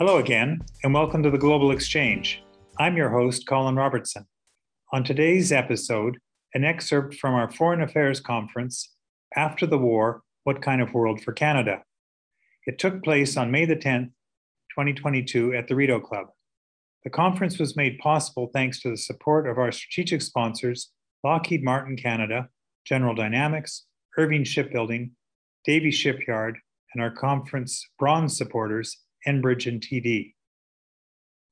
Hello again, and welcome to the Global Exchange. I'm your host, Colin Robertson. On today's episode, an excerpt from our Foreign Affairs Conference, After the War What Kind of World for Canada? It took place on May the 10th, 2022, at the Rideau Club. The conference was made possible thanks to the support of our strategic sponsors, Lockheed Martin Canada, General Dynamics, Irving Shipbuilding, Davie Shipyard, and our conference bronze supporters, Enbridge and TD.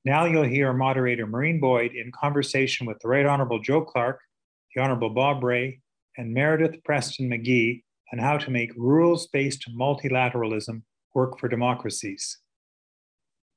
Now you'll hear moderator Maureen Boyd in conversation with the Right Honorable Joe Clark, the Honorable Bob Rae, and Meredith Preston McGhie on how to make rules based multilateralism work for democracies.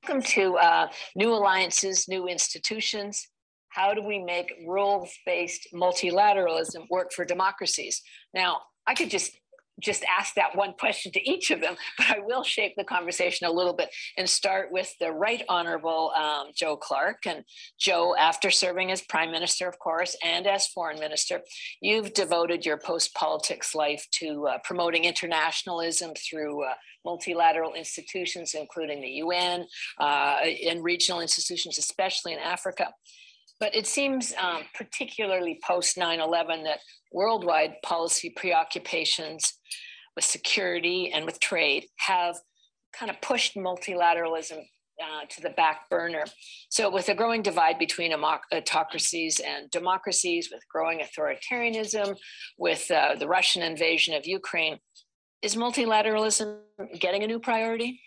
Welcome to uh, New Alliances, New Institutions. How do we make rules based multilateralism work for democracies? Now, I could just just ask that one question to each of them, but I will shape the conversation a little bit and start with the Right Honorable um, Joe Clark. And Joe, after serving as Prime Minister, of course, and as Foreign Minister, you've devoted your post politics life to uh, promoting internationalism through uh, multilateral institutions, including the UN uh, and regional institutions, especially in Africa. But it seems, um, particularly post 9 11, that worldwide policy preoccupations with security and with trade have kind of pushed multilateralism uh, to the back burner. So, with a growing divide between autocracies and democracies, with growing authoritarianism, with uh, the Russian invasion of Ukraine, is multilateralism getting a new priority?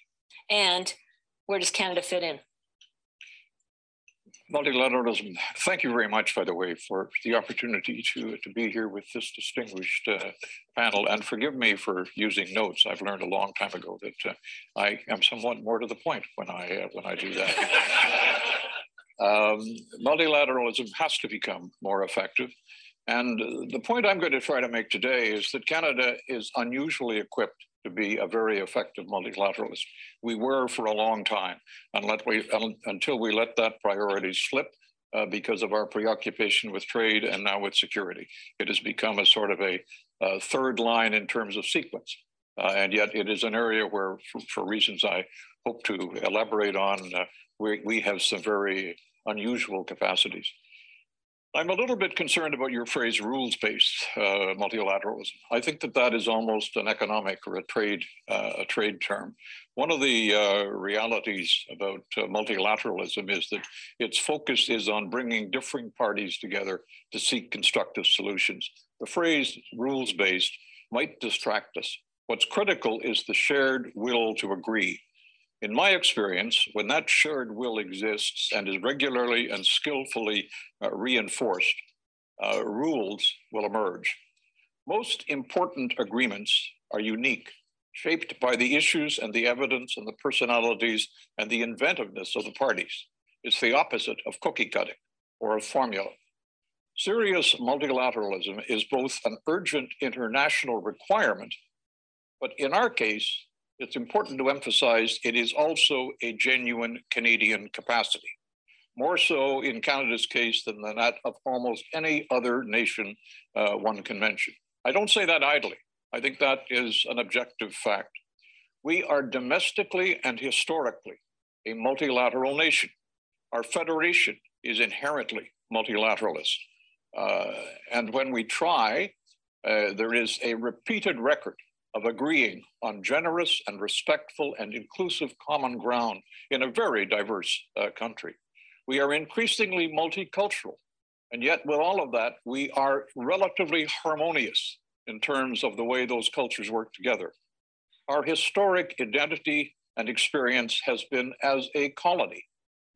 And where does Canada fit in? Multilateralism. Thank you very much, by the way, for the opportunity to, to be here with this distinguished uh, panel. And forgive me for using notes. I've learned a long time ago that uh, I am somewhat more to the point when I, uh, when I do that. um, multilateralism has to become more effective. And the point I'm going to try to make today is that Canada is unusually equipped to be a very effective multilateralist. We were for a long time, we, until we let that priority slip uh, because of our preoccupation with trade and now with security. It has become a sort of a, a third line in terms of sequence. Uh, and yet it is an area where, for, for reasons I hope to elaborate on, uh, we, we have some very unusual capacities. I'm a little bit concerned about your phrase rules-based uh, multilateralism. I think that that is almost an economic or a trade uh, a trade term. One of the uh, realities about uh, multilateralism is that its focus is on bringing differing parties together to seek constructive solutions. The phrase rules-based might distract us. What's critical is the shared will to agree in my experience, when that shared will exists and is regularly and skillfully uh, reinforced, uh, rules will emerge. Most important agreements are unique, shaped by the issues and the evidence and the personalities and the inventiveness of the parties. It's the opposite of cookie cutting or a formula. Serious multilateralism is both an urgent international requirement, but in our case, it's important to emphasize it is also a genuine Canadian capacity, more so in Canada's case than that of almost any other nation uh, one can mention. I don't say that idly. I think that is an objective fact. We are domestically and historically a multilateral nation. Our federation is inherently multilateralist. Uh, and when we try, uh, there is a repeated record of agreeing on generous and respectful and inclusive common ground in a very diverse uh, country. We are increasingly multicultural, and yet with all of that, we are relatively harmonious in terms of the way those cultures work together. Our historic identity and experience has been as a colony,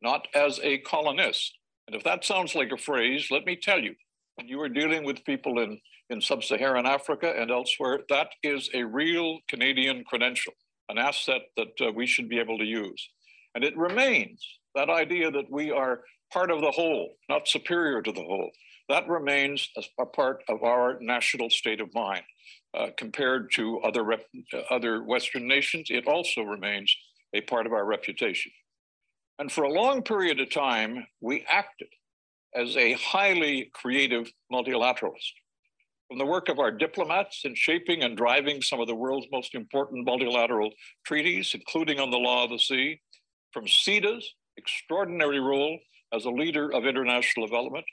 not as a colonist. And if that sounds like a phrase, let me tell you, when you are dealing with people in in sub Saharan Africa and elsewhere, that is a real Canadian credential, an asset that uh, we should be able to use. And it remains that idea that we are part of the whole, not superior to the whole. That remains a, a part of our national state of mind. Uh, compared to other, rep, uh, other Western nations, it also remains a part of our reputation. And for a long period of time, we acted as a highly creative multilateralist. From the work of our diplomats in shaping and driving some of the world's most important multilateral treaties, including on the law of the sea, from CIDA's extraordinary role as a leader of international development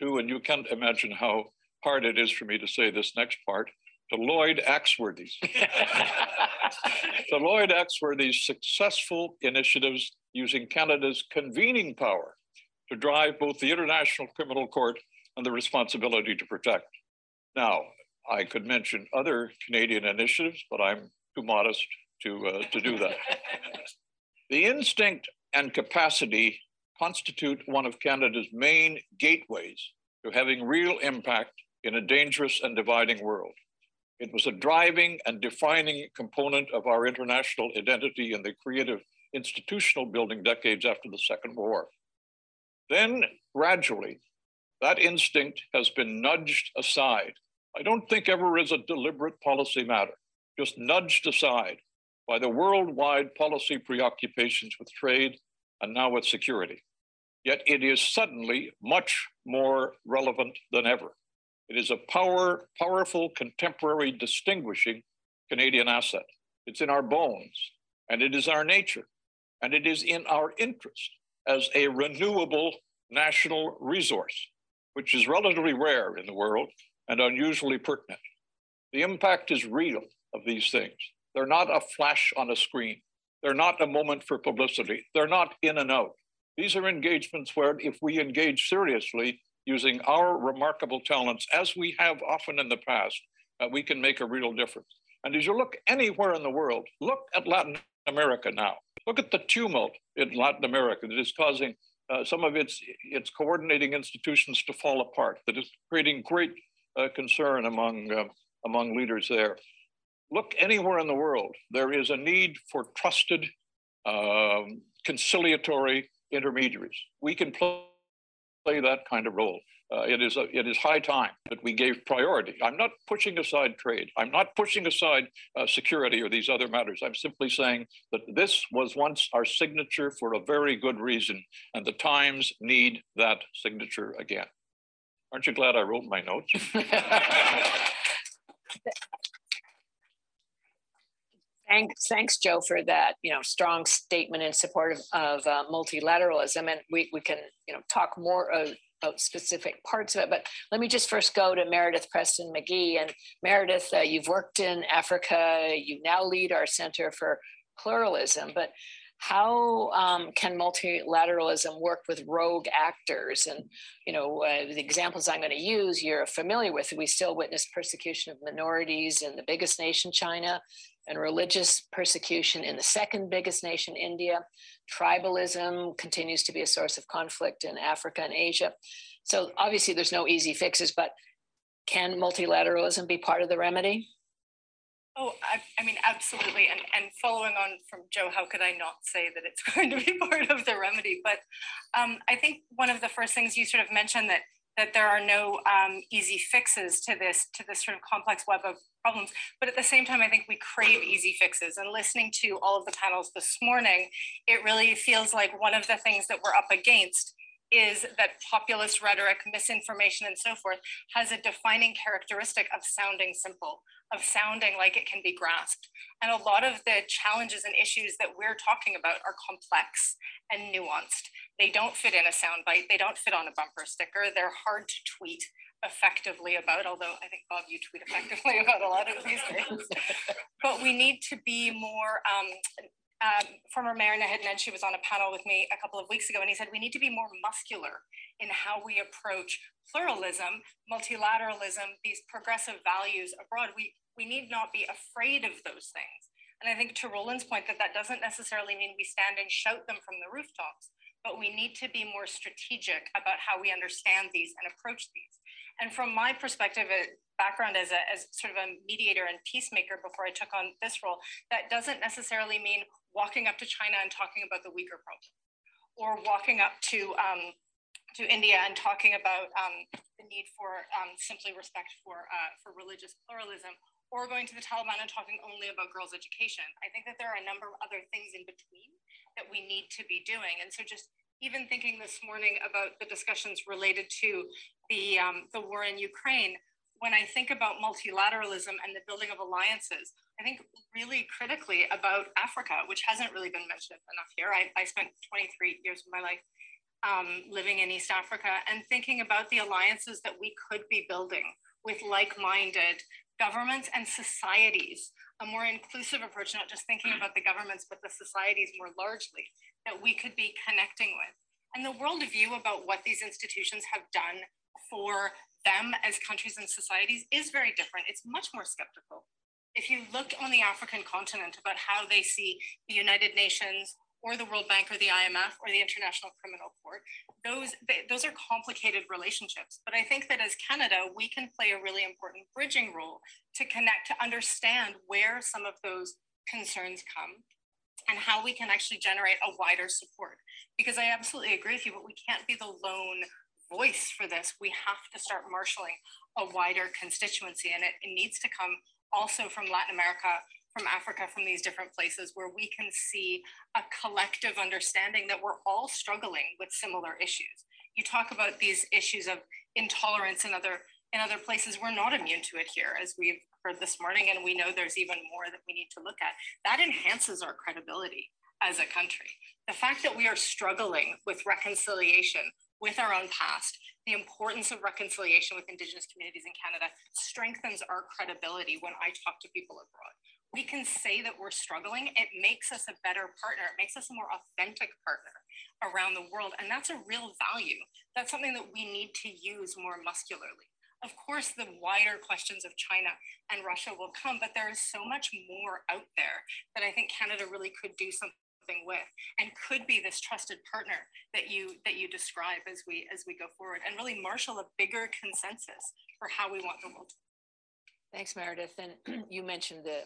to, and you can't imagine how hard it is for me to say this next part, to Lloyd Axworthy's. to Lloyd Axworthy's successful initiatives using Canada's convening power to drive both the International Criminal Court and the responsibility to protect. Now, I could mention other Canadian initiatives, but I'm too modest to, uh, to do that. the instinct and capacity constitute one of Canada's main gateways to having real impact in a dangerous and dividing world. It was a driving and defining component of our international identity in the creative institutional building decades after the Second War. Then, gradually, that instinct has been nudged aside. I don't think ever is a deliberate policy matter, just nudged aside by the worldwide policy preoccupations with trade and now with security. Yet it is suddenly much more relevant than ever. It is a power, powerful, contemporary, distinguishing Canadian asset. It's in our bones, and it is our nature, and it is in our interest as a renewable national resource, which is relatively rare in the world and unusually pertinent. The impact is real of these things. They're not a flash on a screen. They're not a moment for publicity. They're not in and out. These are engagements where, if we engage seriously using our remarkable talents, as we have often in the past, uh, we can make a real difference. And as you look anywhere in the world, look at Latin America now. Look at the tumult in Latin America that is causing uh, some of its, its coordinating institutions to fall apart, that is creating great uh, concern among, uh, among leaders there. Look anywhere in the world, there is a need for trusted, um, conciliatory intermediaries. We can play, play that kind of role. Uh, it, is a, it is high time that we gave priority. I'm not pushing aside trade. I'm not pushing aside uh, security or these other matters. I'm simply saying that this was once our signature for a very good reason, and the times need that signature again. Aren't you glad I wrote my notes? Thanks, thanks, Joe, for that you know strong statement in support of, of uh, multilateralism, and we we can you know talk more uh, about specific parts of it. But let me just first go to Meredith Preston McGhie. And Meredith, uh, you've worked in Africa. You now lead our Center for Pluralism. But how um, can multilateralism work with rogue actors? And you know, uh, the examples I'm going to use, you're familiar with. We still witness persecution of minorities in the biggest nation, China and religious persecution in the second biggest nation, India. Tribalism continues to be a source of conflict in Africa and Asia. So obviously, there's no easy fixes, but can multilateralism be part of the remedy? Oh, I, I, mean, absolutely. And, and following on from Joe, how could I not say that it's going to be part of the remedy? But um, I think one of the first things you sort of mentioned that that there are no um, easy fixes to this to this sort of complex web of problems. But at the same time, I think we crave easy fixes. And listening to all of the panels this morning, it really feels like one of the things that we're up against is that populist rhetoric, misinformation, and so forth has a defining characteristic of sounding simple, of sounding like it can be grasped. And a lot of the challenges and issues that we're talking about are complex and nuanced. They don't fit in a soundbite, they don't fit on a bumper sticker, they're hard to tweet effectively about, although I think Bob, you tweet effectively about a lot of these things. but we need to be more um, um, former Mayor Naheed Nenshi was on a panel with me a couple of weeks ago, and he said we need to be more muscular in how we approach pluralism, multilateralism, these progressive values abroad. We, we need not be afraid of those things. And I think to Roland's point that that doesn't necessarily mean we stand and shout them from the rooftops, but we need to be more strategic about how we understand these and approach these. And from my perspective, background as, a, as sort of a mediator and peacemaker before I took on this role, that doesn't necessarily mean walking up to China and talking about the Uyghur problem, or walking up to um, to India and talking about um, the need for um, simply respect for uh, for religious pluralism, or going to the Taliban and talking only about girls' education. I think that there are a number of other things in between that we need to be doing, and so just even thinking this morning about the discussions related to the um, the war in Ukraine, when I think about multilateralism and the building of alliances, I think really critically about Africa, which hasn't really been mentioned enough here. I, I spent 23 years of my life um, living in East Africa and thinking about the alliances that we could be building with like-minded governments and societies, a more inclusive approach, not just thinking about the governments, but the societies more largely that we could be connecting with. And the worldview about what these institutions have done for them as countries and societies is very different. It's much more skeptical. If you look on the African continent about how they see the United Nations, or the World Bank or the IMF or the International Criminal Court. Those, they, those are complicated relationships. But I think that as Canada, we can play a really important bridging role to connect, to understand where some of those concerns come and how we can actually generate a wider support. Because I absolutely agree with you, but we can't be the lone voice for this. We have to start marshaling a wider constituency, and it, it needs to come also from Latin America, from Africa, from these different places where we can see a collective understanding that we're all struggling with similar issues. You talk about these issues of intolerance in other in other places. We're not immune to it here, as we've heard this morning, and we know there's even more that we need to look at. That enhances our credibility as a country. The fact that we are struggling with reconciliation with our own past, the importance of reconciliation with Indigenous communities in Canada strengthens our credibility when I talk to people abroad we can say that we're struggling, it makes us a better partner. It makes us a more authentic partner around the world. And that's a real value. That's something that we need to use more muscularly. Of course, the wider questions of China and Russia will come, but there is so much more out there that I think Canada really could do something with and could be this trusted partner that you that you describe as we as we go forward and really marshal a bigger consensus for how we want the world. Thanks, Meredith. And you mentioned the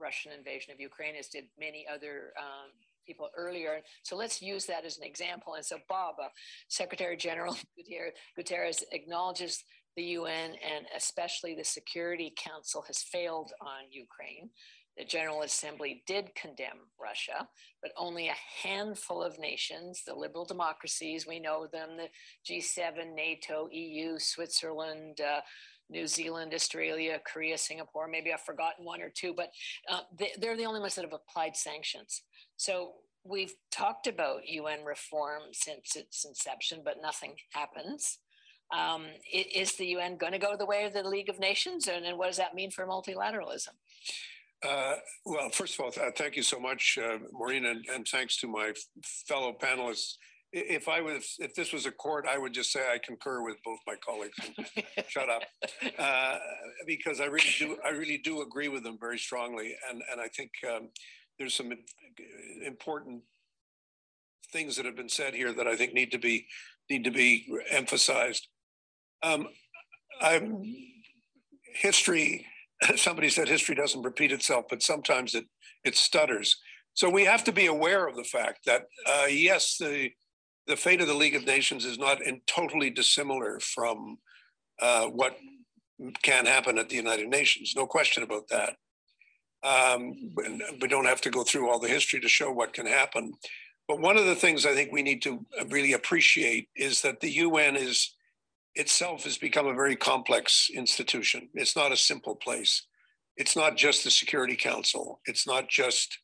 Russian invasion of Ukraine, as did many other um, people earlier. So let's use that as an example. And so, Bob, uh, Secretary General Guterres acknowledges the UN and especially the Security Council has failed on Ukraine. The General Assembly did condemn Russia, but only a handful of nations, the liberal democracies, we know them, the G7, NATO, EU, Switzerland, uh, New Zealand, Australia, Korea, Singapore. Maybe I've forgotten one or two, but uh, they, they're the only ones that have applied sanctions. So we've talked about UN reform since its inception, but nothing happens. Um, is the UN going to go the way of the League of Nations? And, and what does that mean for multilateralism? Uh, well, first of all, th- thank you so much, uh, Maureen, and, and, thanks to my fellow panelists if I was, if this was a court, I would just say I concur with both my colleagues. shut up, uh, because I really do, I really do agree with them very strongly, and and I think um, there's some important things that have been said here that I think need to be need to be emphasized. Um, I'm history. Somebody said history doesn't repeat itself, but sometimes it it stutters. So we have to be aware of the fact that uh, yes, the the fate of the League of Nations is not in totally dissimilar from uh, what can happen at the United Nations. No question about that. Um, we don't have to go through all the history to show what can happen. But one of the things I think we need to really appreciate is that the UN is itself has become a very complex institution. It's not a simple place. It's not just the Security Council. It's not just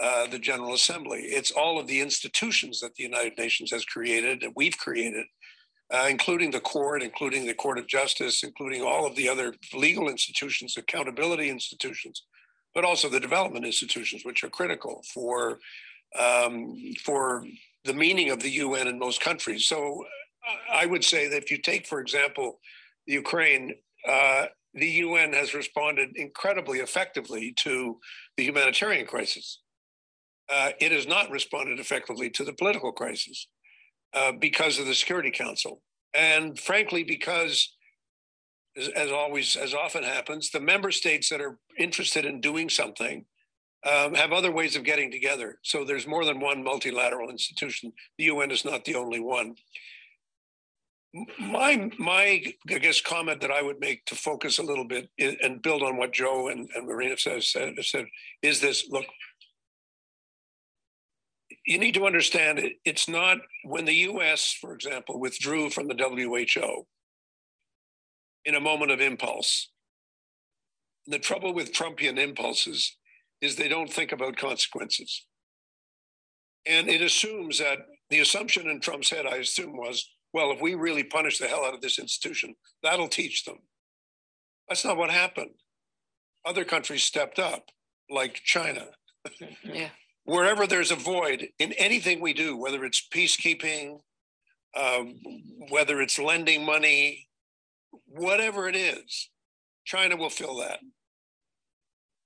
uh, the General Assembly. It's all of the institutions that the United Nations has created, that we've created, uh, including the court, including the Court of Justice, including all of the other legal institutions, accountability institutions, but also the development institutions, which are critical for um, for the meaning of the UN in most countries. So I would say that if you take, for example, Ukraine, uh, the UN has responded incredibly effectively to the humanitarian crisis uh, it has not responded effectively to the political crisis uh, because of the Security Council. And frankly, because, as, as, always, as often happens, the member states that are interested in doing something um, have other ways of getting together. So there's more than one multilateral institution. The UN is not the only one. My, my, I guess, comment that I would make to focus a little bit and build on what Joe and, and Marina says, said, said is this look, you need to understand it, it's not when the US, for example, withdrew from the WHO in a moment of impulse. The trouble with Trumpian impulses is they don't think about consequences. And it assumes that the assumption in Trump's head, I assume, was well, if we really punish the hell out of this institution, that'll teach them. That's not what happened. Other countries stepped up, like China. Yeah. Wherever there's a void in anything we do, whether it's peacekeeping, um, whether it's lending money, whatever it is, China will fill that.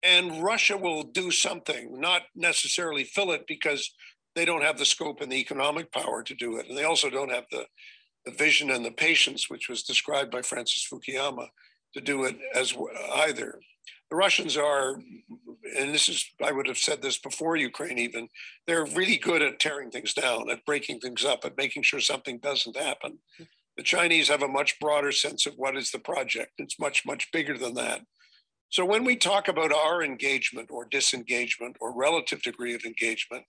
And Russia will do something, not necessarily fill it because they don't have the scope and the economic power to do it. And they also don't have the, the vision and the patience, which was described by Francis Fukuyama, to do it as either. The Russians are, and this is, I would have said this before Ukraine even, they're really good at tearing things down, at breaking things up, at making sure something doesn't happen. The Chinese have a much broader sense of what is the project. It's much, much bigger than that. So when we talk about our engagement or disengagement or relative degree of engagement,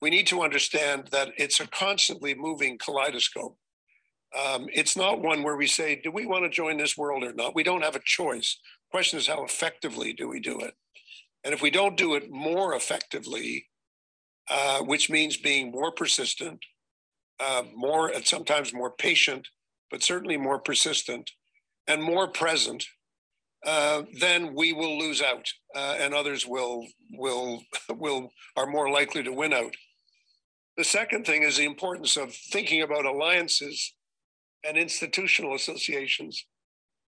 we need to understand that it's a constantly moving kaleidoscope. Um, it's not one where we say, do we want to join this world or not? We don't have a choice. The question is, how effectively do we do it? And if we don't do it more effectively, uh, which means being more persistent, uh, more sometimes more patient, but certainly more persistent and more present, uh, then we will lose out, uh, and others will will will are more likely to win out. The second thing is the importance of thinking about alliances and institutional associations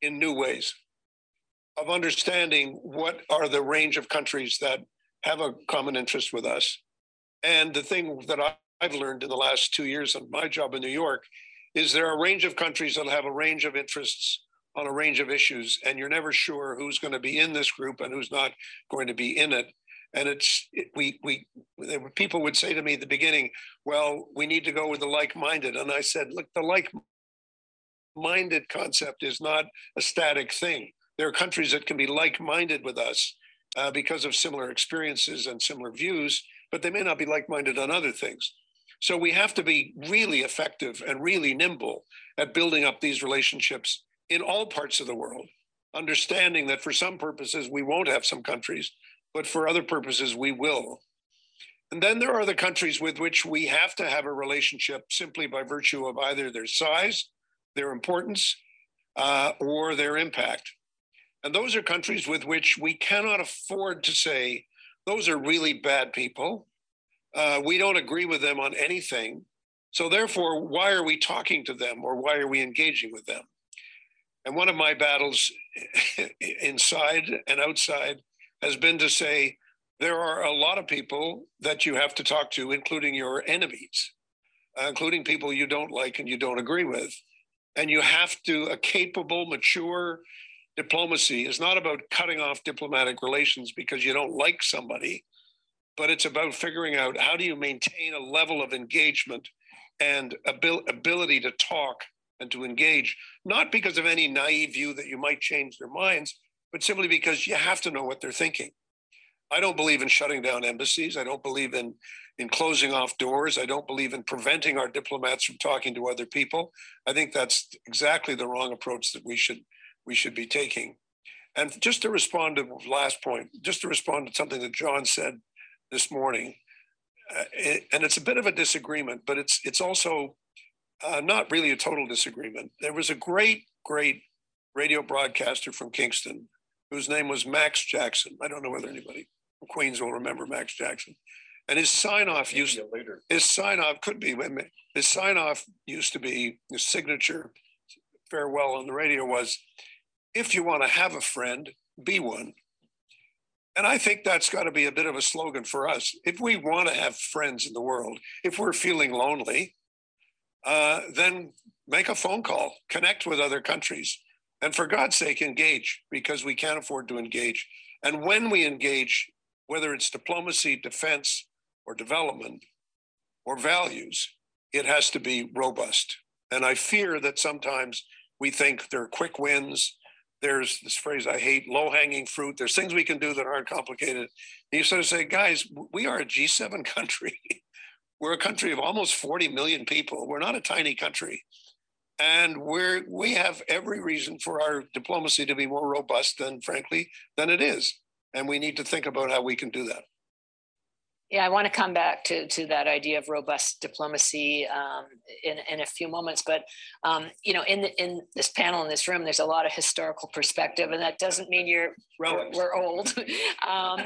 in new ways, of understanding what are the range of countries that have a common interest with us. And the thing that I've learned in the last two years of my job in New York is there are a range of countries that have a range of interests on a range of issues, and you're never sure who's going to be in this group and who's not going to be in it. And it's it, we we people would say to me at the beginning, "Well, we need to go with the like-minded," and I said, "Look, the like-minded concept is not a static thing. There are countries that can be like-minded with us uh, because of similar experiences and similar views, but they may not be like-minded on other things." So we have to be really effective and really nimble at building up these relationships in all parts of the world, understanding that for some purposes we won't have some countries but for other purposes, we will. And then there are the countries with which we have to have a relationship simply by virtue of either their size, their importance, uh, or their impact. And those are countries with which we cannot afford to say, those are really bad people. Uh, we don't agree with them on anything. So, therefore, why are we talking to them or why are we engaging with them? And one of my battles inside and outside has been to say there are a lot of people that you have to talk to, including your enemies, uh, including people you don't like and you don't agree with. And you have to, a capable, mature diplomacy is not about cutting off diplomatic relations because you don't like somebody, but it's about figuring out how do you maintain a level of engagement and abil- ability to talk and to engage, not because of any naive view that you might change their minds, but simply because you have to know what they're thinking. I don't believe in shutting down embassies. I don't believe in in closing off doors. I don't believe in preventing our diplomats from talking to other people. I think that's exactly the wrong approach that we should we should be taking. And just to respond to the last point, just to respond to something that John said this morning, uh, it, and it's a bit of a disagreement, but it's it's also uh, not really a total disagreement. There was a great, great radio broadcaster from Kingston whose name was Max Jackson. I don't know whether anybody from Queens will remember Max Jackson. And his sign off used later. his sign off could be his sign off used to be his signature farewell on the radio was if you want to have a friend, be one. And I think that's got to be a bit of a slogan for us. If we want to have friends in the world, if we're feeling lonely, uh, then make a phone call, connect with other countries, and for God's sake, engage because we can't afford to engage. And when we engage, whether it's diplomacy, defense, or development, or values, it has to be robust. And I fear that sometimes we think there are quick wins. There's this phrase I hate low hanging fruit. There's things we can do that aren't complicated. And you sort of say, guys, we are a G7 country. We're a country of almost 40 million people. We're not a tiny country. And we're, we have every reason for our diplomacy to be more robust than, frankly, than it is. And we need to think about how we can do that. Yeah, I want to come back to, to that idea of robust diplomacy um, in, in a few moments. But, um, you know, in, the, in this panel, in this room, there's a lot of historical perspective, and that doesn't mean you're we're, we're old. um,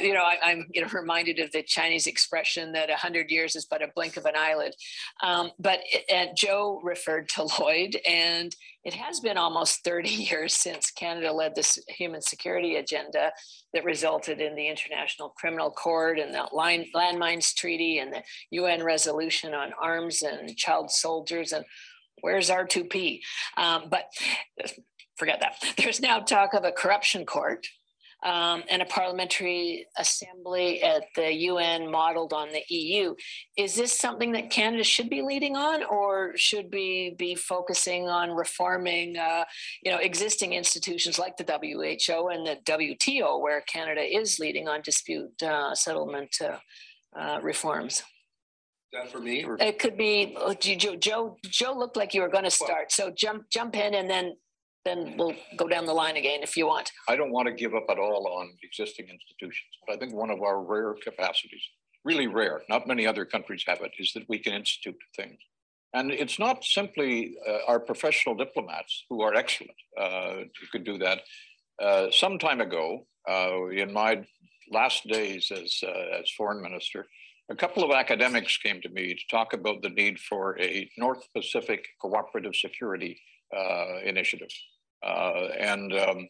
you know, I, am you know, reminded of the Chinese expression that 100 years is but a blink of an eyelid. Um, but and Joe referred to Lloyd, and it has been almost 30 years since Canada led this human security agenda that resulted in the International Criminal Court and the Landmines Treaty and the UN resolution on arms and child soldiers. And where's R2P? Um, but forget that. There's now talk of a corruption court um, and a parliamentary assembly at the UN modeled on the EU. Is this something that Canada should be leading on, or should we be focusing on reforming, uh, you know, existing institutions like the WHO and the WTO, where Canada is leading on dispute uh, settlement uh, uh reforms? that for me? Or? It could be oh, Joe. Joe, Joe looked like you were going to start, so jump jump in and then then we'll go down the line again if you want. I don't want to give up at all on existing institutions, but I think one of our rare capacities, really rare, not many other countries have it, is that we can institute things. And it's not simply uh, our professional diplomats who are excellent uh, who could do that. Uh, some time ago, uh, in my last days as, uh, as foreign minister, a couple of academics came to me to talk about the need for a North Pacific cooperative security initiative. Uh, and um,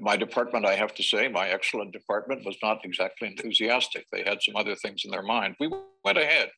my department, I have to say, my excellent department was not exactly enthusiastic. They had some other things in their mind. We went ahead.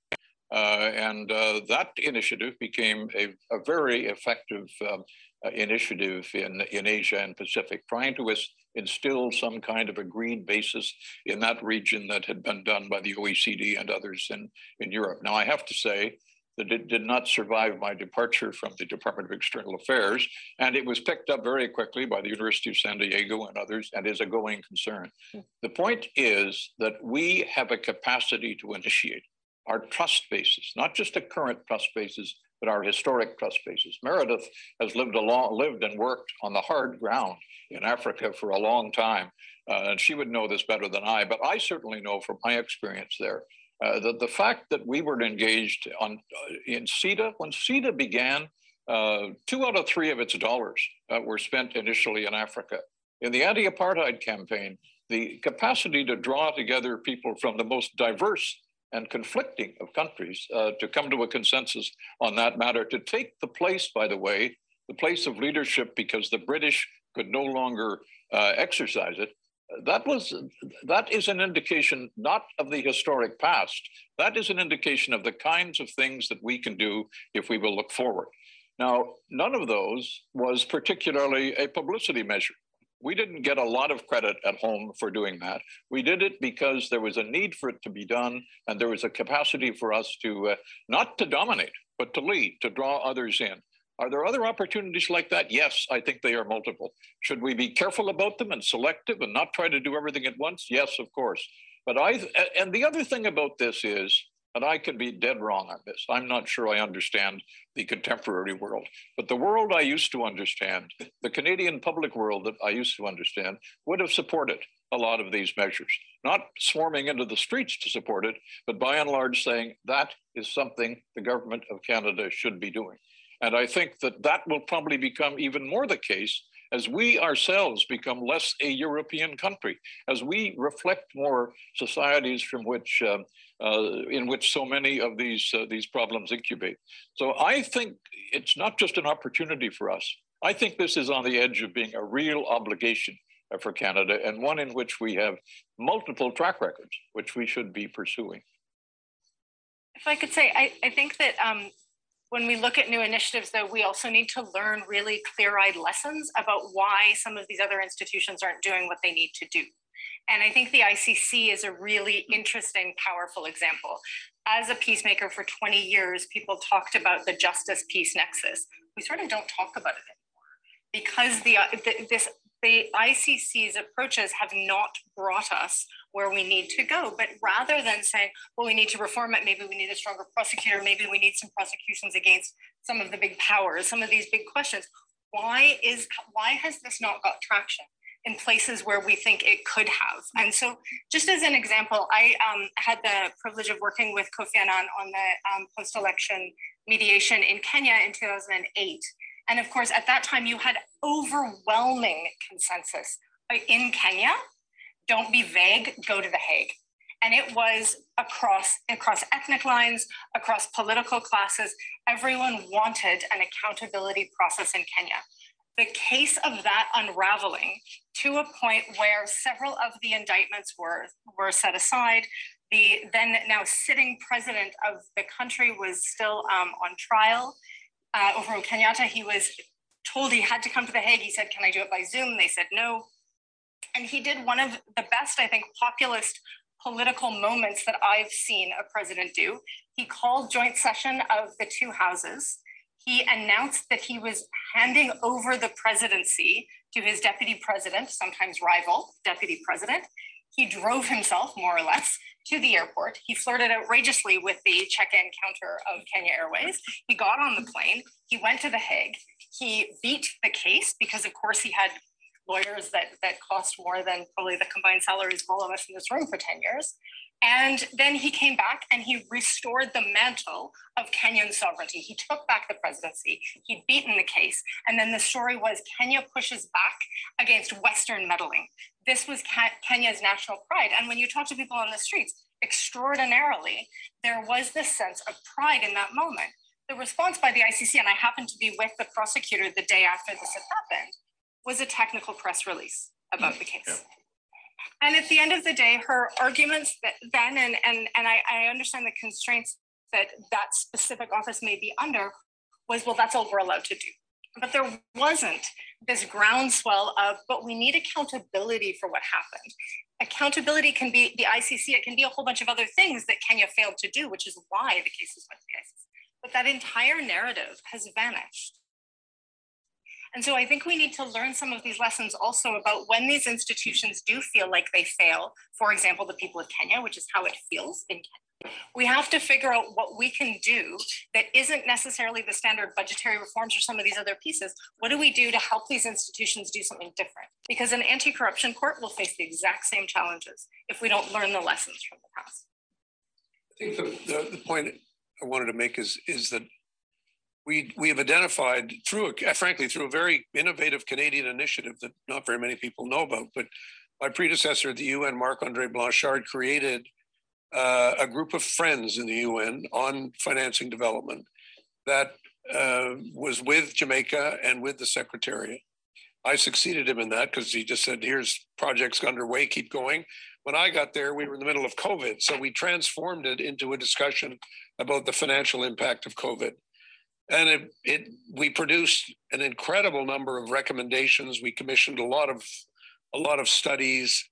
Uh, and uh, that initiative became a, a very effective um, uh, initiative in, in Asia and Pacific, trying to instill some kind of agreed basis in that region that had been done by the OECD and others in, in Europe. Now, I have to say, that it did not survive my departure from the Department of External Affairs. And it was picked up very quickly by the University of San Diego and others and is a going concern. Hmm. The point is that we have a capacity to initiate our trust bases, not just the current trust bases, but our historic trust bases. Meredith has lived, along, lived and worked on the hard ground in Africa for a long time. Uh, and she would know this better than I, but I certainly know from my experience there uh, the, the fact that we were engaged on uh, in CIDA, when CIDA began, uh, two out of three of its dollars uh, were spent initially in Africa. In the anti-apartheid campaign, the capacity to draw together people from the most diverse and conflicting of countries uh, to come to a consensus on that matter, to take the place, by the way, the place of leadership because the British could no longer uh, exercise it, that was that is an indication not of the historic past. That is an indication of the kinds of things that we can do if we will look forward. Now none of those was particularly a publicity measure. We didn't get a lot of credit at home for doing that. We did it because there was a need for it to be done and there was a capacity for us to uh, not to dominate but to lead to draw others in are there other opportunities like that? Yes, I think they are multiple. Should we be careful about them and selective and not try to do everything at once? Yes, of course. But I, and the other thing about this is, and I could be dead wrong on this, I'm not sure I understand the contemporary world, but the world I used to understand, the Canadian public world that I used to understand, would have supported a lot of these measures, not swarming into the streets to support it, but by and large saying that is something the government of Canada should be doing. And I think that that will probably become even more the case as we ourselves become less a European country, as we reflect more societies from which, uh, uh, in which so many of these, uh, these problems incubate. So I think it's not just an opportunity for us. I think this is on the edge of being a real obligation for Canada and one in which we have multiple track records, which we should be pursuing. If I could say, I, I think that um, when we look at new initiatives, though, we also need to learn really clear eyed lessons about why some of these other institutions aren't doing what they need to do. And I think the ICC is a really interesting, powerful example. As a peacemaker for 20 years, people talked about the justice peace nexus. We sort of don't talk about it anymore because the, the this the ICC's approaches have not brought us where we need to go. But rather than saying, well, we need to reform it, maybe we need a stronger prosecutor, maybe we need some prosecutions against some of the big powers, some of these big questions. Why is why has this not got traction? in places where we think it could have. And so, just as an example, I um, had the privilege of working with Kofi Annan on the um, post election mediation in Kenya in 2008. And of course, at that time, you had overwhelming consensus in Kenya don't be vague, go to The Hague. And it was across, across ethnic lines, across political classes. Everyone wanted an accountability process in Kenya the case of that unraveling to a point where several of the indictments were, were set aside. The then now sitting president of the country was still um, on trial. Uh, Uhuru Kenyatta, he was told he had to come to The Hague. He said, Can I do it by Zoom? They said no. And he did one of the best, I think, populist political moments that I've seen a president do. He called joint session of the two houses he announced that he was handing over the presidency to his deputy president, sometimes rival deputy president. He drove himself, more or less, to the airport. He flirted outrageously with the check in counter of Kenya Airways. He got on the plane. He went to The Hague. He beat the case because, of course, he had lawyers that, that cost more than probably the combined salaries of all of us in this room for 10 years. And then he came back and he restored the mantle of Kenyan sovereignty. He took back the presidency, he'd beaten the case. And then the story was Kenya pushes back against Western meddling. This was Kenya's national pride. And when you talk to people on the streets, extraordinarily, there was this sense of pride in that moment. The response by the ICC, and I happened to be with the prosecutor the day after this had happened, was a technical press release about the case. Yeah. And at the end of the day, her arguments then, and, and, and I, I understand the constraints that that specific office may be under, was well, that's all we're allowed to do. But there wasn't this groundswell of, but we need accountability for what happened. Accountability can be the ICC, it can be a whole bunch of other things that Kenya failed to do, which is why the cases went to the ICC. But that entire narrative has vanished. And so I think we need to learn some of these lessons also about when these institutions do feel like they fail. For example, the people of Kenya, which is how it feels in Kenya. We have to figure out what we can do that isn't necessarily the standard budgetary reforms or some of these other pieces. What do we do to help these institutions do something different? Because an anti corruption court will face the exact same challenges if we don't learn the lessons from the past. I think the, the, the point I wanted to make is, is that we we have identified through a, frankly through a very innovative Canadian initiative that not very many people know about. But my predecessor at the UN, Marc Andre Blanchard, created uh, a group of friends in the UN on financing development that uh, was with Jamaica and with the Secretariat. I succeeded him in that because he just said, "Here's projects underway, keep going." When I got there, we were in the middle of COVID, so we transformed it into a discussion about the financial impact of COVID and it, it we produced an incredible number of recommendations we commissioned a lot of a lot of studies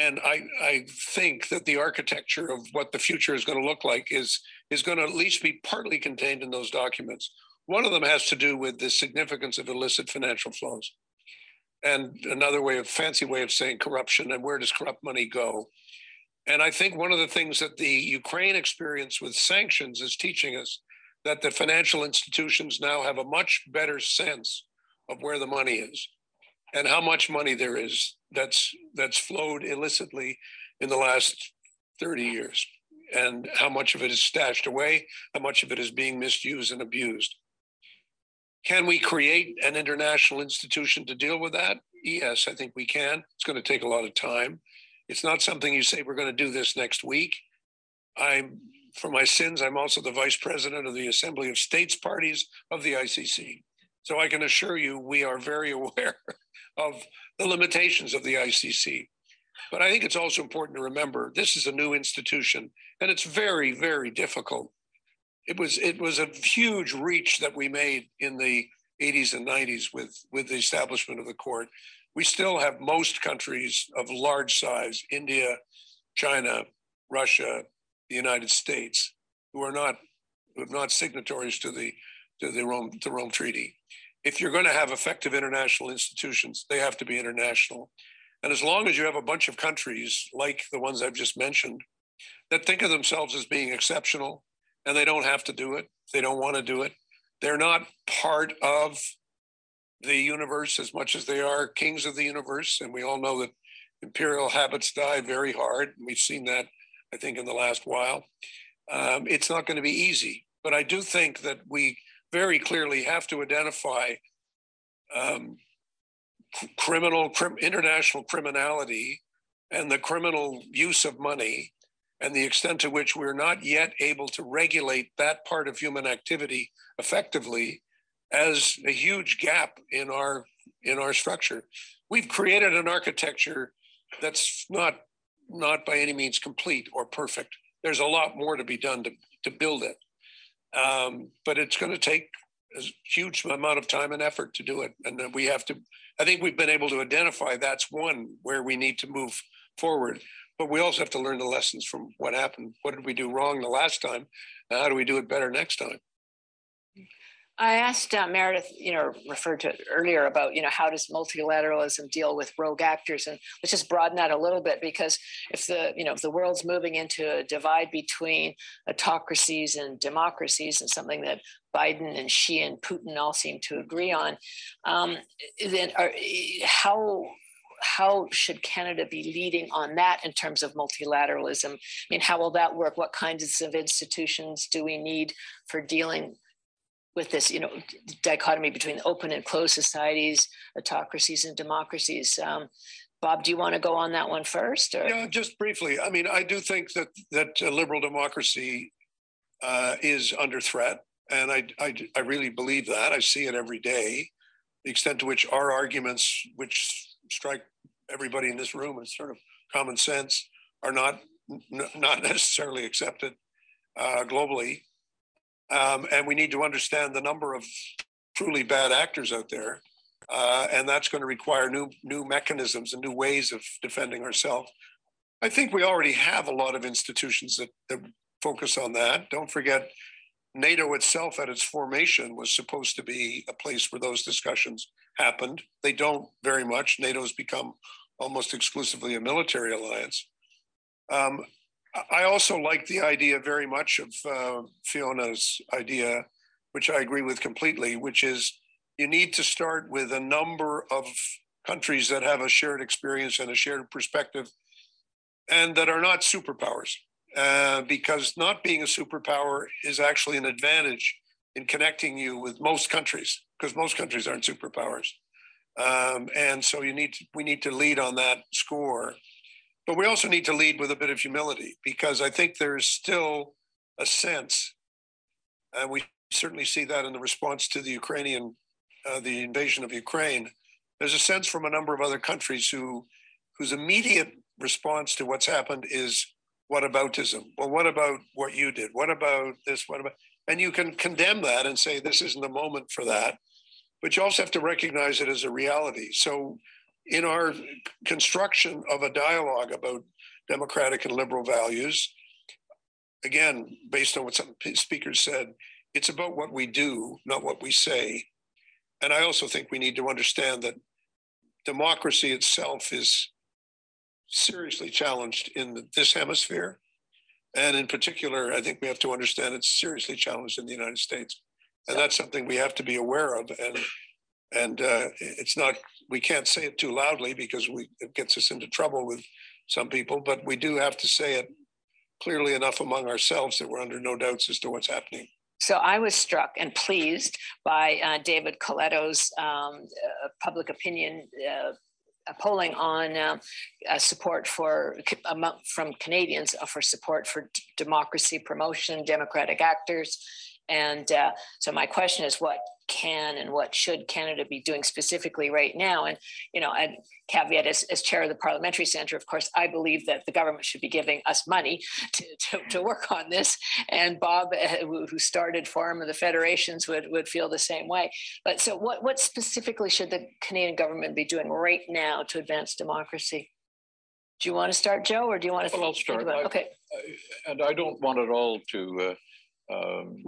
and I, I think that the architecture of what the future is going to look like is is going to at least be partly contained in those documents. One of them has to do with the significance of illicit financial flows. And another way of fancy way of saying corruption and where does corrupt money go. And i think one of the things that the ukraine experience with sanctions is teaching us that the financial institutions now have a much better sense of where the money is and how much money there is that's that's flowed illicitly in the last 30 years and how much of it is stashed away how much of it is being misused and abused. Can we create an international institution to deal with that? Yes i think we can. It's going to take a lot of time. It's not something you say we're going to do this next week. I'm for my sins, I'm also the vice president of the Assembly of States Parties of the ICC. So I can assure you, we are very aware of the limitations of the ICC. But I think it's also important to remember this is a new institution, and it's very, very difficult. It was it was a huge reach that we made in the 80s and 90s with with the establishment of the court. We still have most countries of large size, India, China, Russia, the United States, who are not who are not signatories to the to the Rome the Rome Treaty. If you're going to have effective international institutions, they have to be international. And as long as you have a bunch of countries like the ones I've just mentioned that think of themselves as being exceptional and they don't have to do it, they don't want to do it, they're not part of the universe as much as they are kings of the universe. And we all know that imperial habits die very hard. And we've seen that, I think, in the last while. Um, it's not going to be easy, but I do think that we very clearly have to identify um, criminal, crim, international criminality and the criminal use of money and the extent to which we're not yet able to regulate that part of human activity effectively as a huge gap in our in our structure. We've created an architecture that's not not by any means complete or perfect. There's a lot more to be done to, to build it. Um, but it's going to take a huge amount of time and effort to do it. And we have to, I think we've been able to identify that's one where we need to move forward. But we also have to learn the lessons from what happened. What did we do wrong the last time? how do we do it better next time? I asked uh, Meredith, you know, referred to earlier about, you know, how does multilateralism deal with rogue actors? And let's just broaden that a little bit because if the, you know, if the world's moving into a divide between autocracies and democracies and something that Biden and Xi and Putin all seem to agree on, um, then are, how how should Canada be leading on that in terms of multilateralism? I mean, how will that work? What kinds of institutions do we need for dealing with this, you know, dichotomy between open and closed societies, autocracies and democracies. Um, Bob, do you want to go on that one first? Or? Yeah, just briefly. I mean, I do think that that liberal democracy uh, is under threat, and I, I I really believe that. I see it every day. The extent to which our arguments, which strike everybody in this room as sort of common sense, are not not necessarily accepted uh, globally. Um, and we need to understand the number of truly bad actors out there. Uh, and that's going to require new new mechanisms and new ways of defending ourselves. I think we already have a lot of institutions that, that focus on that. Don't forget, NATO itself at its formation was supposed to be a place where those discussions happened. They don't very much. NATO's become almost exclusively a military alliance. Um, I also like the idea very much of uh, Fiona's idea, which I agree with completely, which is you need to start with a number of countries that have a shared experience and a shared perspective and that are not superpowers. Uh, because not being a superpower is actually an advantage in connecting you with most countries, because most countries aren't superpowers. Um, and so you need to, we need to lead on that score. But we also need to lead with a bit of humility because I think there's still a sense, and we certainly see that in the response to the Ukrainian, uh, the invasion of Ukraine. There's a sense from a number of other countries who, whose immediate response to what's happened is, "What aboutism? Well, what about what you did? What about this? What about?" And you can condemn that and say this isn't the moment for that, but you also have to recognize it as a reality. So in our construction of a dialogue about democratic and liberal values, again, based on what some speakers said, it's about what we do, not what we say. And I also think we need to understand that democracy itself is seriously challenged in this hemisphere. And in particular, I think we have to understand it's seriously challenged in the United States. And that's something we have to be aware of. And and uh, it's not we can't say it too loudly because we it gets us into trouble with some people but we do have to say it clearly enough among ourselves that we're under no doubts as to what's happening. So I was struck and pleased by uh, David Coletto's um, uh, public opinion uh, polling on uh, support for from Canadians uh, for support for democracy promotion, democratic actors, and uh, so my question is, what can and what should Canada be doing specifically right now? And you know, and caveat as, as chair of the Parliamentary Centre, of course, I believe that the government should be giving us money to, to, to work on this. And Bob, uh, who started Forum of the Federations, would would feel the same way. But so, what what specifically should the Canadian government be doing right now to advance democracy? Do you want to start, Joe, or do you want to? Well, I'll start. I, okay. I, and I don't want at all to. Uh, um,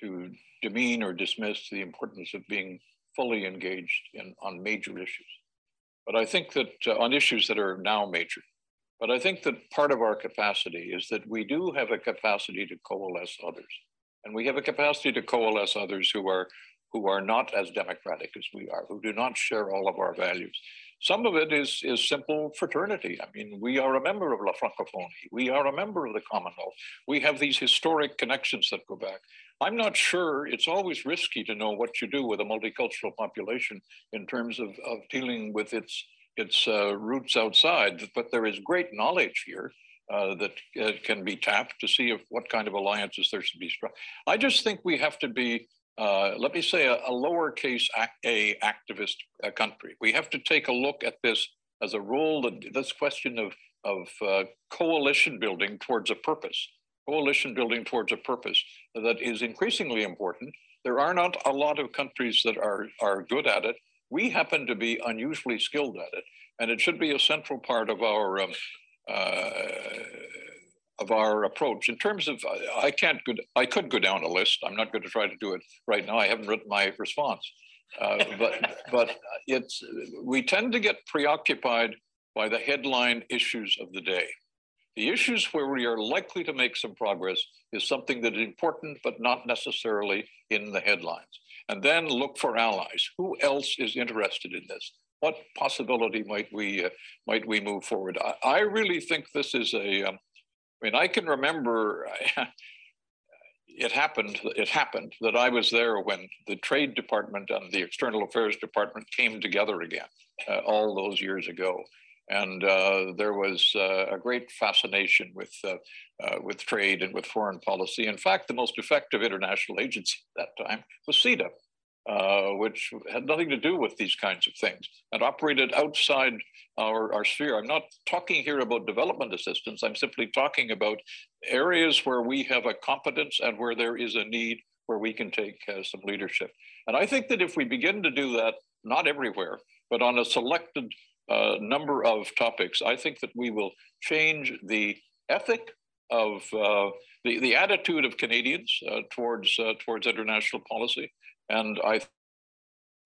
to demean or dismiss the importance of being fully engaged in on major issues. But I think that uh, on issues that are now major, but I think that part of our capacity is that we do have a capacity to coalesce others. And we have a capacity to coalesce others who are who are not as democratic as we are, who do not share all of our values. Some of it is, is simple fraternity. I mean, we are a member of La Francophonie. We are a member of the Commonwealth. We have these historic connections that go back. I'm not sure it's always risky to know what you do with a multicultural population in terms of, of dealing with its, its uh, roots outside, but there is great knowledge here uh, that uh, can be tapped to see if what kind of alliances there should be struck. I just think we have to be uh, let me say, a, a lowercase a activist uh, country. We have to take a look at this as a role this question of, of uh, coalition building towards a purpose, coalition building towards a purpose that is increasingly important. There are not a lot of countries that are, are good at it. We happen to be unusually skilled at it, and it should be a central part of our um, uh, of our approach in terms of I can't go, I could go down a list. I'm not going to try to do it right now. I haven't written my response, uh, but but it's we tend to get preoccupied by the headline issues of the day. The issues where we are likely to make some progress is something that is important, but not necessarily in the headlines. And then look for allies. Who else is interested in this? What possibility might we uh, might we move forward? I, I, really think this is a um, I mean, I can remember it happened. It happened that I was there when the Trade Department and the External Affairs Department came together again uh, all those years ago, and uh, there was uh, a great fascination with uh, uh, with trade and with foreign policy. In fact, the most effective international agency at that time was CIDA, uh, which had nothing to do with these kinds of things and operated outside our, our sphere. I'm not talking here about development assistance. I'm simply talking about areas where we have a competence and where there is a need where we can take uh, some leadership. And I think that if we begin to do that, not everywhere, but on a selected uh, number of topics, I think that we will change the ethic of uh, the, the attitude of Canadians uh, towards, uh, towards international policy. And I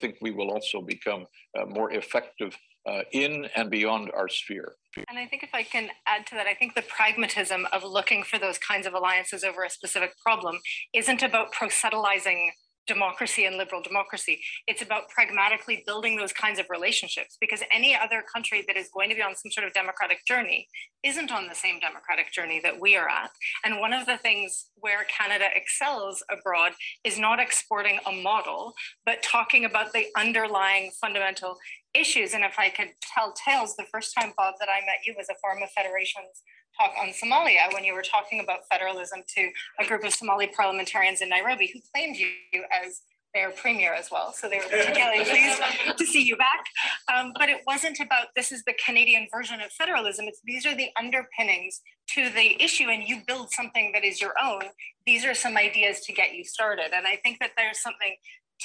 think we will also become uh, more effective uh, in and beyond our sphere. And I think if I can add to that, I think the pragmatism of looking for those kinds of alliances over a specific problem isn't about proselytizing democracy and liberal democracy. It's about pragmatically building those kinds of relationships because any other country that is going to be on some sort of democratic journey isn't on the same democratic journey that we are at. And one of the things where Canada excels abroad is not exporting a model, but talking about the underlying fundamental issues. And if I could tell tales, the first time, Bob, that I met you was a Forum of Federations talk on Somalia when you were talking about federalism to a group of Somali parliamentarians in Nairobi who claimed you as their premier as well. So they were particularly pleased to see you back. Um, but it wasn't about this is the Canadian version of federalism. It's these are the underpinnings to the issue, and you build something that is your own. These are some ideas to get you started. And I think that there's something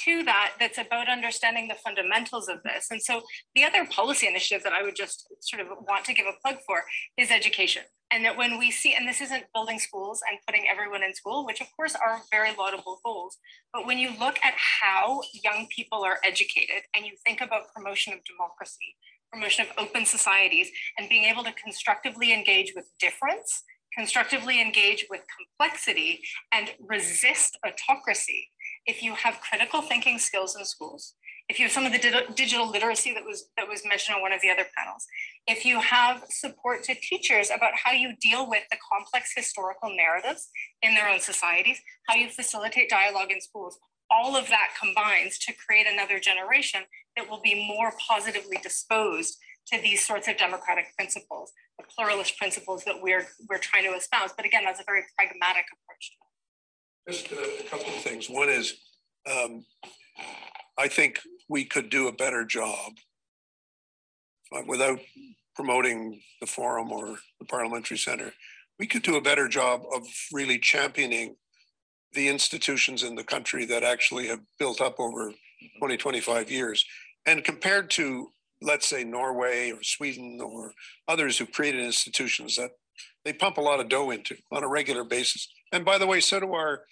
to that that's about understanding the fundamentals of this. And so the other policy initiative that I would just sort of want to give a plug for is education. And that when we see, and this isn't building schools and putting everyone in school, which of course are very laudable goals, but when you look at how young people are educated and you think about promotion of democracy, promotion of open societies, and being able to constructively engage with difference, constructively engage with complexity, and resist autocracy, if you have critical thinking skills in schools, if you have some of the digital literacy that was that was mentioned on one of the other panels, if you have support to teachers about how you deal with the complex historical narratives in their own societies, how you facilitate dialogue in schools, all of that combines to create another generation that will be more positively disposed to these sorts of democratic principles, the pluralist principles that we're we're trying to espouse. But again, that's a very pragmatic approach. Just a couple of things. One is, um, I think we could do a better job uh, without promoting the forum or the parliamentary center. We could do a better job of really championing the institutions in the country that actually have built up over 20, 25 years. And compared to, let's say, Norway or Sweden or others who've created institutions that they pump a lot of dough into on a regular basis. And by the way, so do our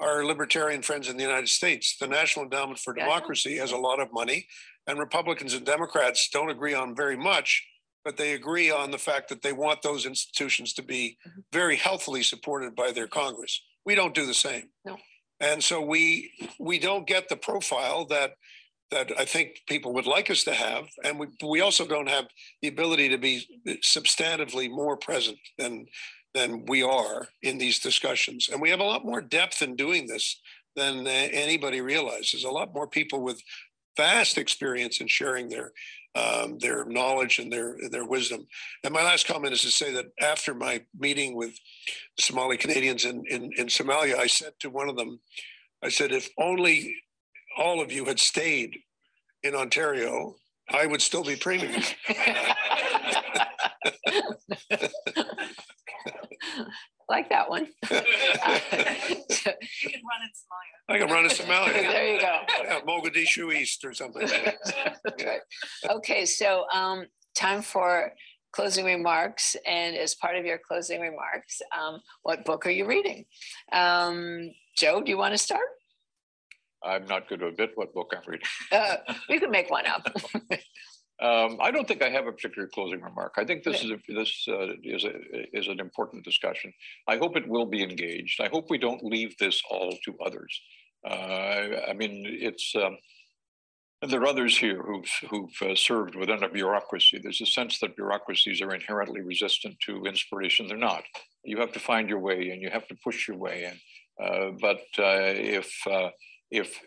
our libertarian friends in the United States. The National Endowment for Democracy has a lot of money, and Republicans and Democrats don't agree on very much, but they agree on the fact that they want those institutions to be mm-hmm. very healthily supported by their Congress. We don't do the same. No. And so we we don't get the profile that that I think people would like us to have, and we we also don't have the ability to be substantively more present than than we are in these discussions. And we have a lot more depth in doing this than anybody realizes. A lot more people with vast experience in sharing their um, their knowledge and their their wisdom. And my last comment is to say that after my meeting with Somali Canadians in, in, in Somalia, I said to one of them, I said, if only all of you had stayed in Ontario, I would still be premium. like that one. you can run in Somalia. I can run in Somalia. there you go. Yeah, Mogadishu East or something. right. Okay, so um, time for closing remarks. And as part of your closing remarks, um, what book are you reading? Um, Joe, do you want to start? I'm not going to admit what book I'm reading. uh, you can make one up. Um, I don't think I have a particular closing remark. I think this is a, this uh, is a, is an important discussion. I hope it will be engaged. I hope we don't leave this all to others. Uh, I mean, it's um, and there are others here who've who've uh, served within a bureaucracy. There's a sense that bureaucracies are inherently resistant to inspiration. They're not. You have to find your way, and you have to push your way in. Uh, but uh, if uh, if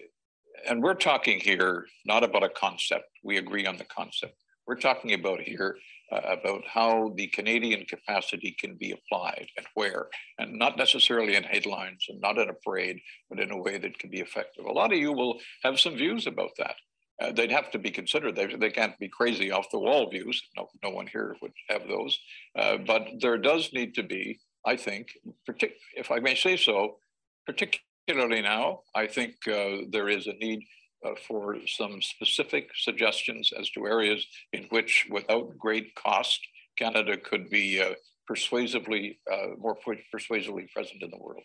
and we're talking here not about a concept. We agree on the concept. We're talking about here uh, about how the Canadian capacity can be applied and where, and not necessarily in headlines and not in a parade, but in a way that can be effective. A lot of you will have some views about that. Uh, they'd have to be considered. They, they can't be crazy off the wall views. No, no one here would have those. Uh, but there does need to be, I think, partic- if I may say so, particularly particularly now, I think uh, there is a need uh, for some specific suggestions as to areas in which, without great cost, Canada could be uh, persuasively, uh, more persuasively present in the world.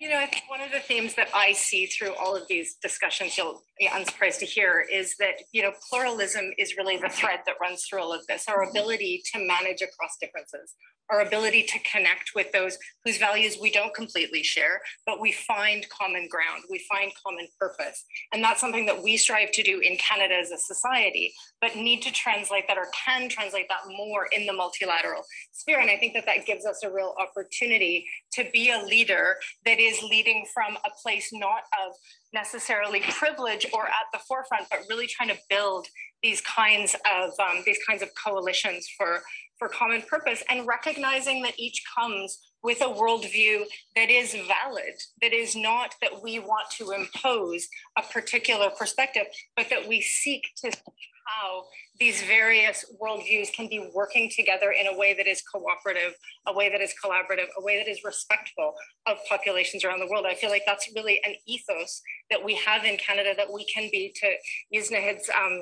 You know, I think one of the themes that I see through all of these discussions, you'll be unsurprised to hear, is that, you know, pluralism is really the thread that runs through all of this, our ability to manage across differences, our ability to connect with those whose values we don't completely share, but we find common ground, we find common purpose. And that's something that we strive to do in Canada as a society, but need to translate that or can translate that more in the multilateral sphere. And I think that that gives us a real opportunity to be a leader that is leading from a place not of necessarily privilege or at the forefront, but really trying to build these kinds of um, these kinds of coalitions for for common purpose and recognizing that each comes with a worldview that is valid, that is not that we want to impose a particular perspective, but that we seek to how these various worldviews can be working together in a way that is cooperative, a way that is collaborative, a way that is respectful of populations around the world. I feel like that's really an ethos that we have in Canada that we can be, to use Nahid's um,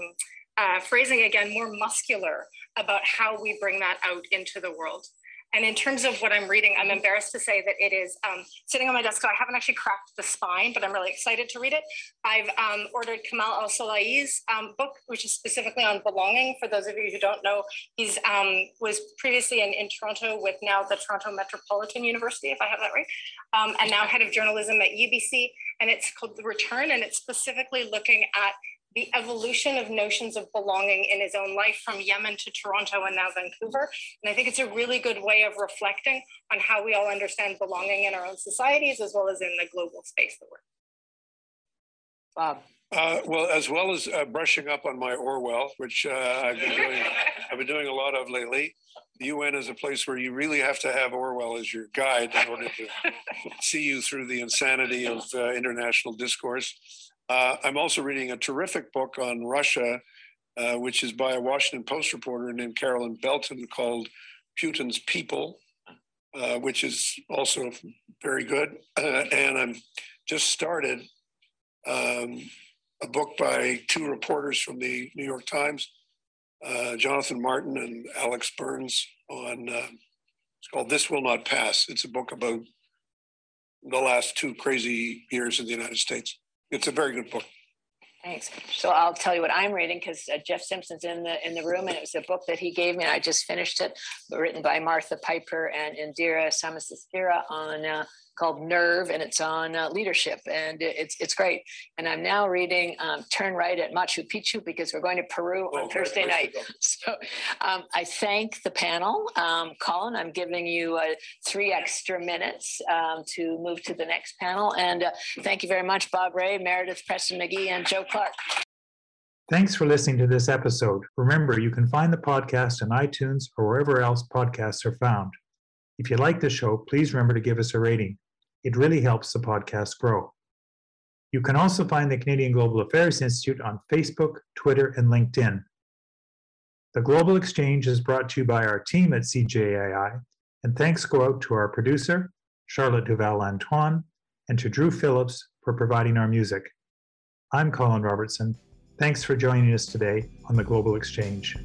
uh, phrasing again, more muscular about how we bring that out into the world. And in terms of what I'm reading, I'm embarrassed to say that it is um, sitting on my desk. So I haven't actually cracked the spine, but I'm really excited to read it. I've um, ordered Kamal Al-Solaylee's um, book, which is specifically on belonging. For those of you who don't know, he's um, was previously in, in Toronto with now the Toronto Metropolitan University, if I have that right, um, and now head of journalism at UBC. And it's called The Return, and it's specifically looking at the evolution of notions of belonging in his own life from Yemen to Toronto and now Vancouver. And I think it's a really good way of reflecting on how we all understand belonging in our own societies as well as in the global space that we're Bob. Uh, well, as well as uh, brushing up on my Orwell, which uh, I've been doing, I've been doing a lot of lately. The UN is a place where you really have to have Orwell as your guide in order to see you through the insanity of uh, international discourse. Uh, I'm also reading a terrific book on Russia, uh, which is by a Washington Post reporter named Carolyn Belton called Putin's People, uh, which is also very good. Uh, and I'm just started um, a book by two reporters from the New York Times, uh, Jonathan Martin and Alex Burns, on uh, it's called This Will Not Pass. It's a book about the last two crazy years in the United States. It's a very good book. Thanks. So I'll tell you what I'm reading because uh, Jeff Simpson's in the in the room, and it was a book that he gave me, and I just finished it, written by Martha Piper and Indira Samarasekera on uh, called Nerve, and it's on uh, leadership, and it's it's great. And I'm now reading um, Turn Right at Machu Picchu because we're going to Peru on oh, Thursday night. So um, I thank the panel, um, Colin. I'm giving you uh, three extra minutes um, to move to the next panel, and uh, thank you very much, Bob Rae, Meredith Preston McGhie, and Joe Clark. Thanks for listening to this episode. Remember, you can find the podcast on iTunes or wherever else podcasts are found. If you like the show, please remember to give us a rating. It really helps the podcast grow. You can also find the Canadian Global Affairs Institute on Facebook, Twitter, and LinkedIn. The Global Exchange is brought to you by our team at CGAI, and thanks go out to our producer, Charlotte Duval-Lantoine, and to Drew Phillips for providing our music. I'm Colin Robertson. Thanks for joining us today on the Global Exchange.